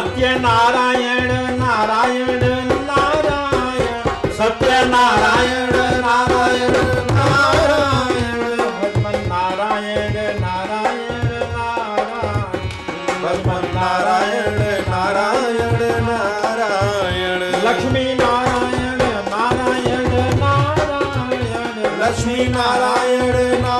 સત્ય નારાયણ નારાયણ. નારાયણ સત્ય નારાયણ નારાયણ. નારાયણ ભગવાન નારાયણ નારાયણ. નારાયણ ભગવાન નારાયણ નારાયણ. નારાયણ લક્ષ્મી નારાયણ નારાયણ. નારાયણ લક્ષ્મી નારાયણ નારાયણ